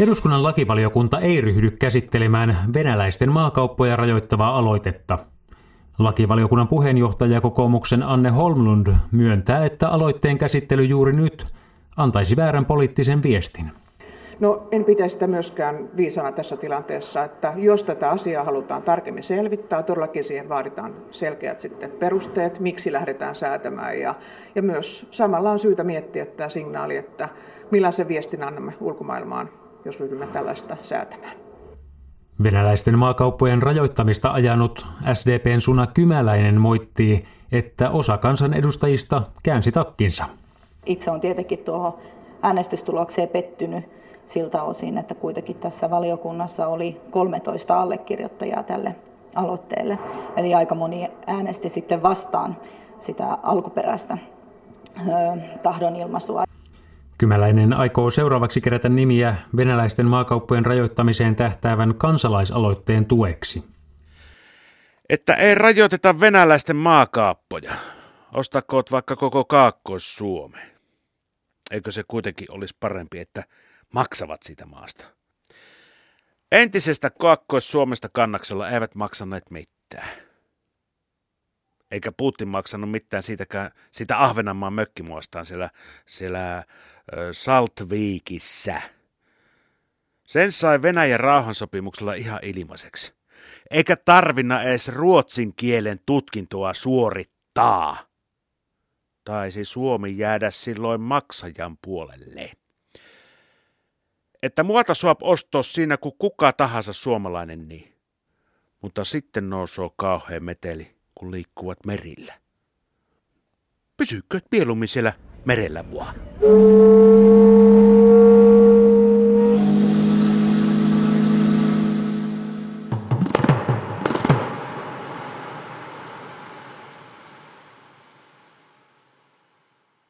Eduskunnan lakivaliokunta ei ryhdy käsittelemään venäläisten maakauppoja rajoittavaa aloitetta. Lakivaliokunnan puheenjohtaja kokoomuksen Anne Holmlund myöntää, että aloitteen käsittely juuri nyt antaisi väärän poliittisen viestin. No en pitäisi sitä myöskään viisana tässä tilanteessa, että jos tätä asiaa halutaan tarkemmin selvittää, todellakin siihen vaaditaan selkeät sitten perusteet, miksi lähdetään säätämään. Ja, ja myös samalla on syytä miettiä tämä signaali, että millaisen viestin annamme ulkomaailmaan, jos ryhdymme tällaista säätämään. Venäläisten maakauppojen rajoittamista ajanut SDPn Suna Kymäläinen moittii, että osa kansanedustajista käänsi takkinsa. Itse on tietenkin tuohon äänestystulokseen pettynyt siltä osin, että kuitenkin tässä valiokunnassa oli 13 allekirjoittajaa tälle aloitteelle. Eli aika moni äänesti sitten vastaan sitä alkuperäistä tahdonilmaisua. Kymäläinen aikoo seuraavaksi kerätä nimiä venäläisten maakauppojen rajoittamiseen tähtäävän kansalaisaloitteen tueksi. Että ei rajoiteta venäläisten maakaappoja. Ostakoot vaikka koko Kaakkois-Suome. Eikö se kuitenkin olisi parempi, että maksavat siitä maasta? Entisestä Kaakkois-Suomesta kannaksella eivät maksaneet mitään. Eikä Putin maksanut mitään siitäkään, siitä Ahvenanmaan mökkimuostaan siellä, siellä Saltviikissä. Sen sai Venäjän rauhansopimuksella ihan ilmaiseksi. Eikä tarvinna edes ruotsin kielen tutkintoa suorittaa. Taisi Suomi jäädä silloin maksajan puolelle. Että muuta suop ostaa siinä kuin kuka tahansa suomalainen niin. Mutta sitten nousoo kauhean meteli, kun liikkuvat merillä. Pysykö mieluummin siellä merellä vaan.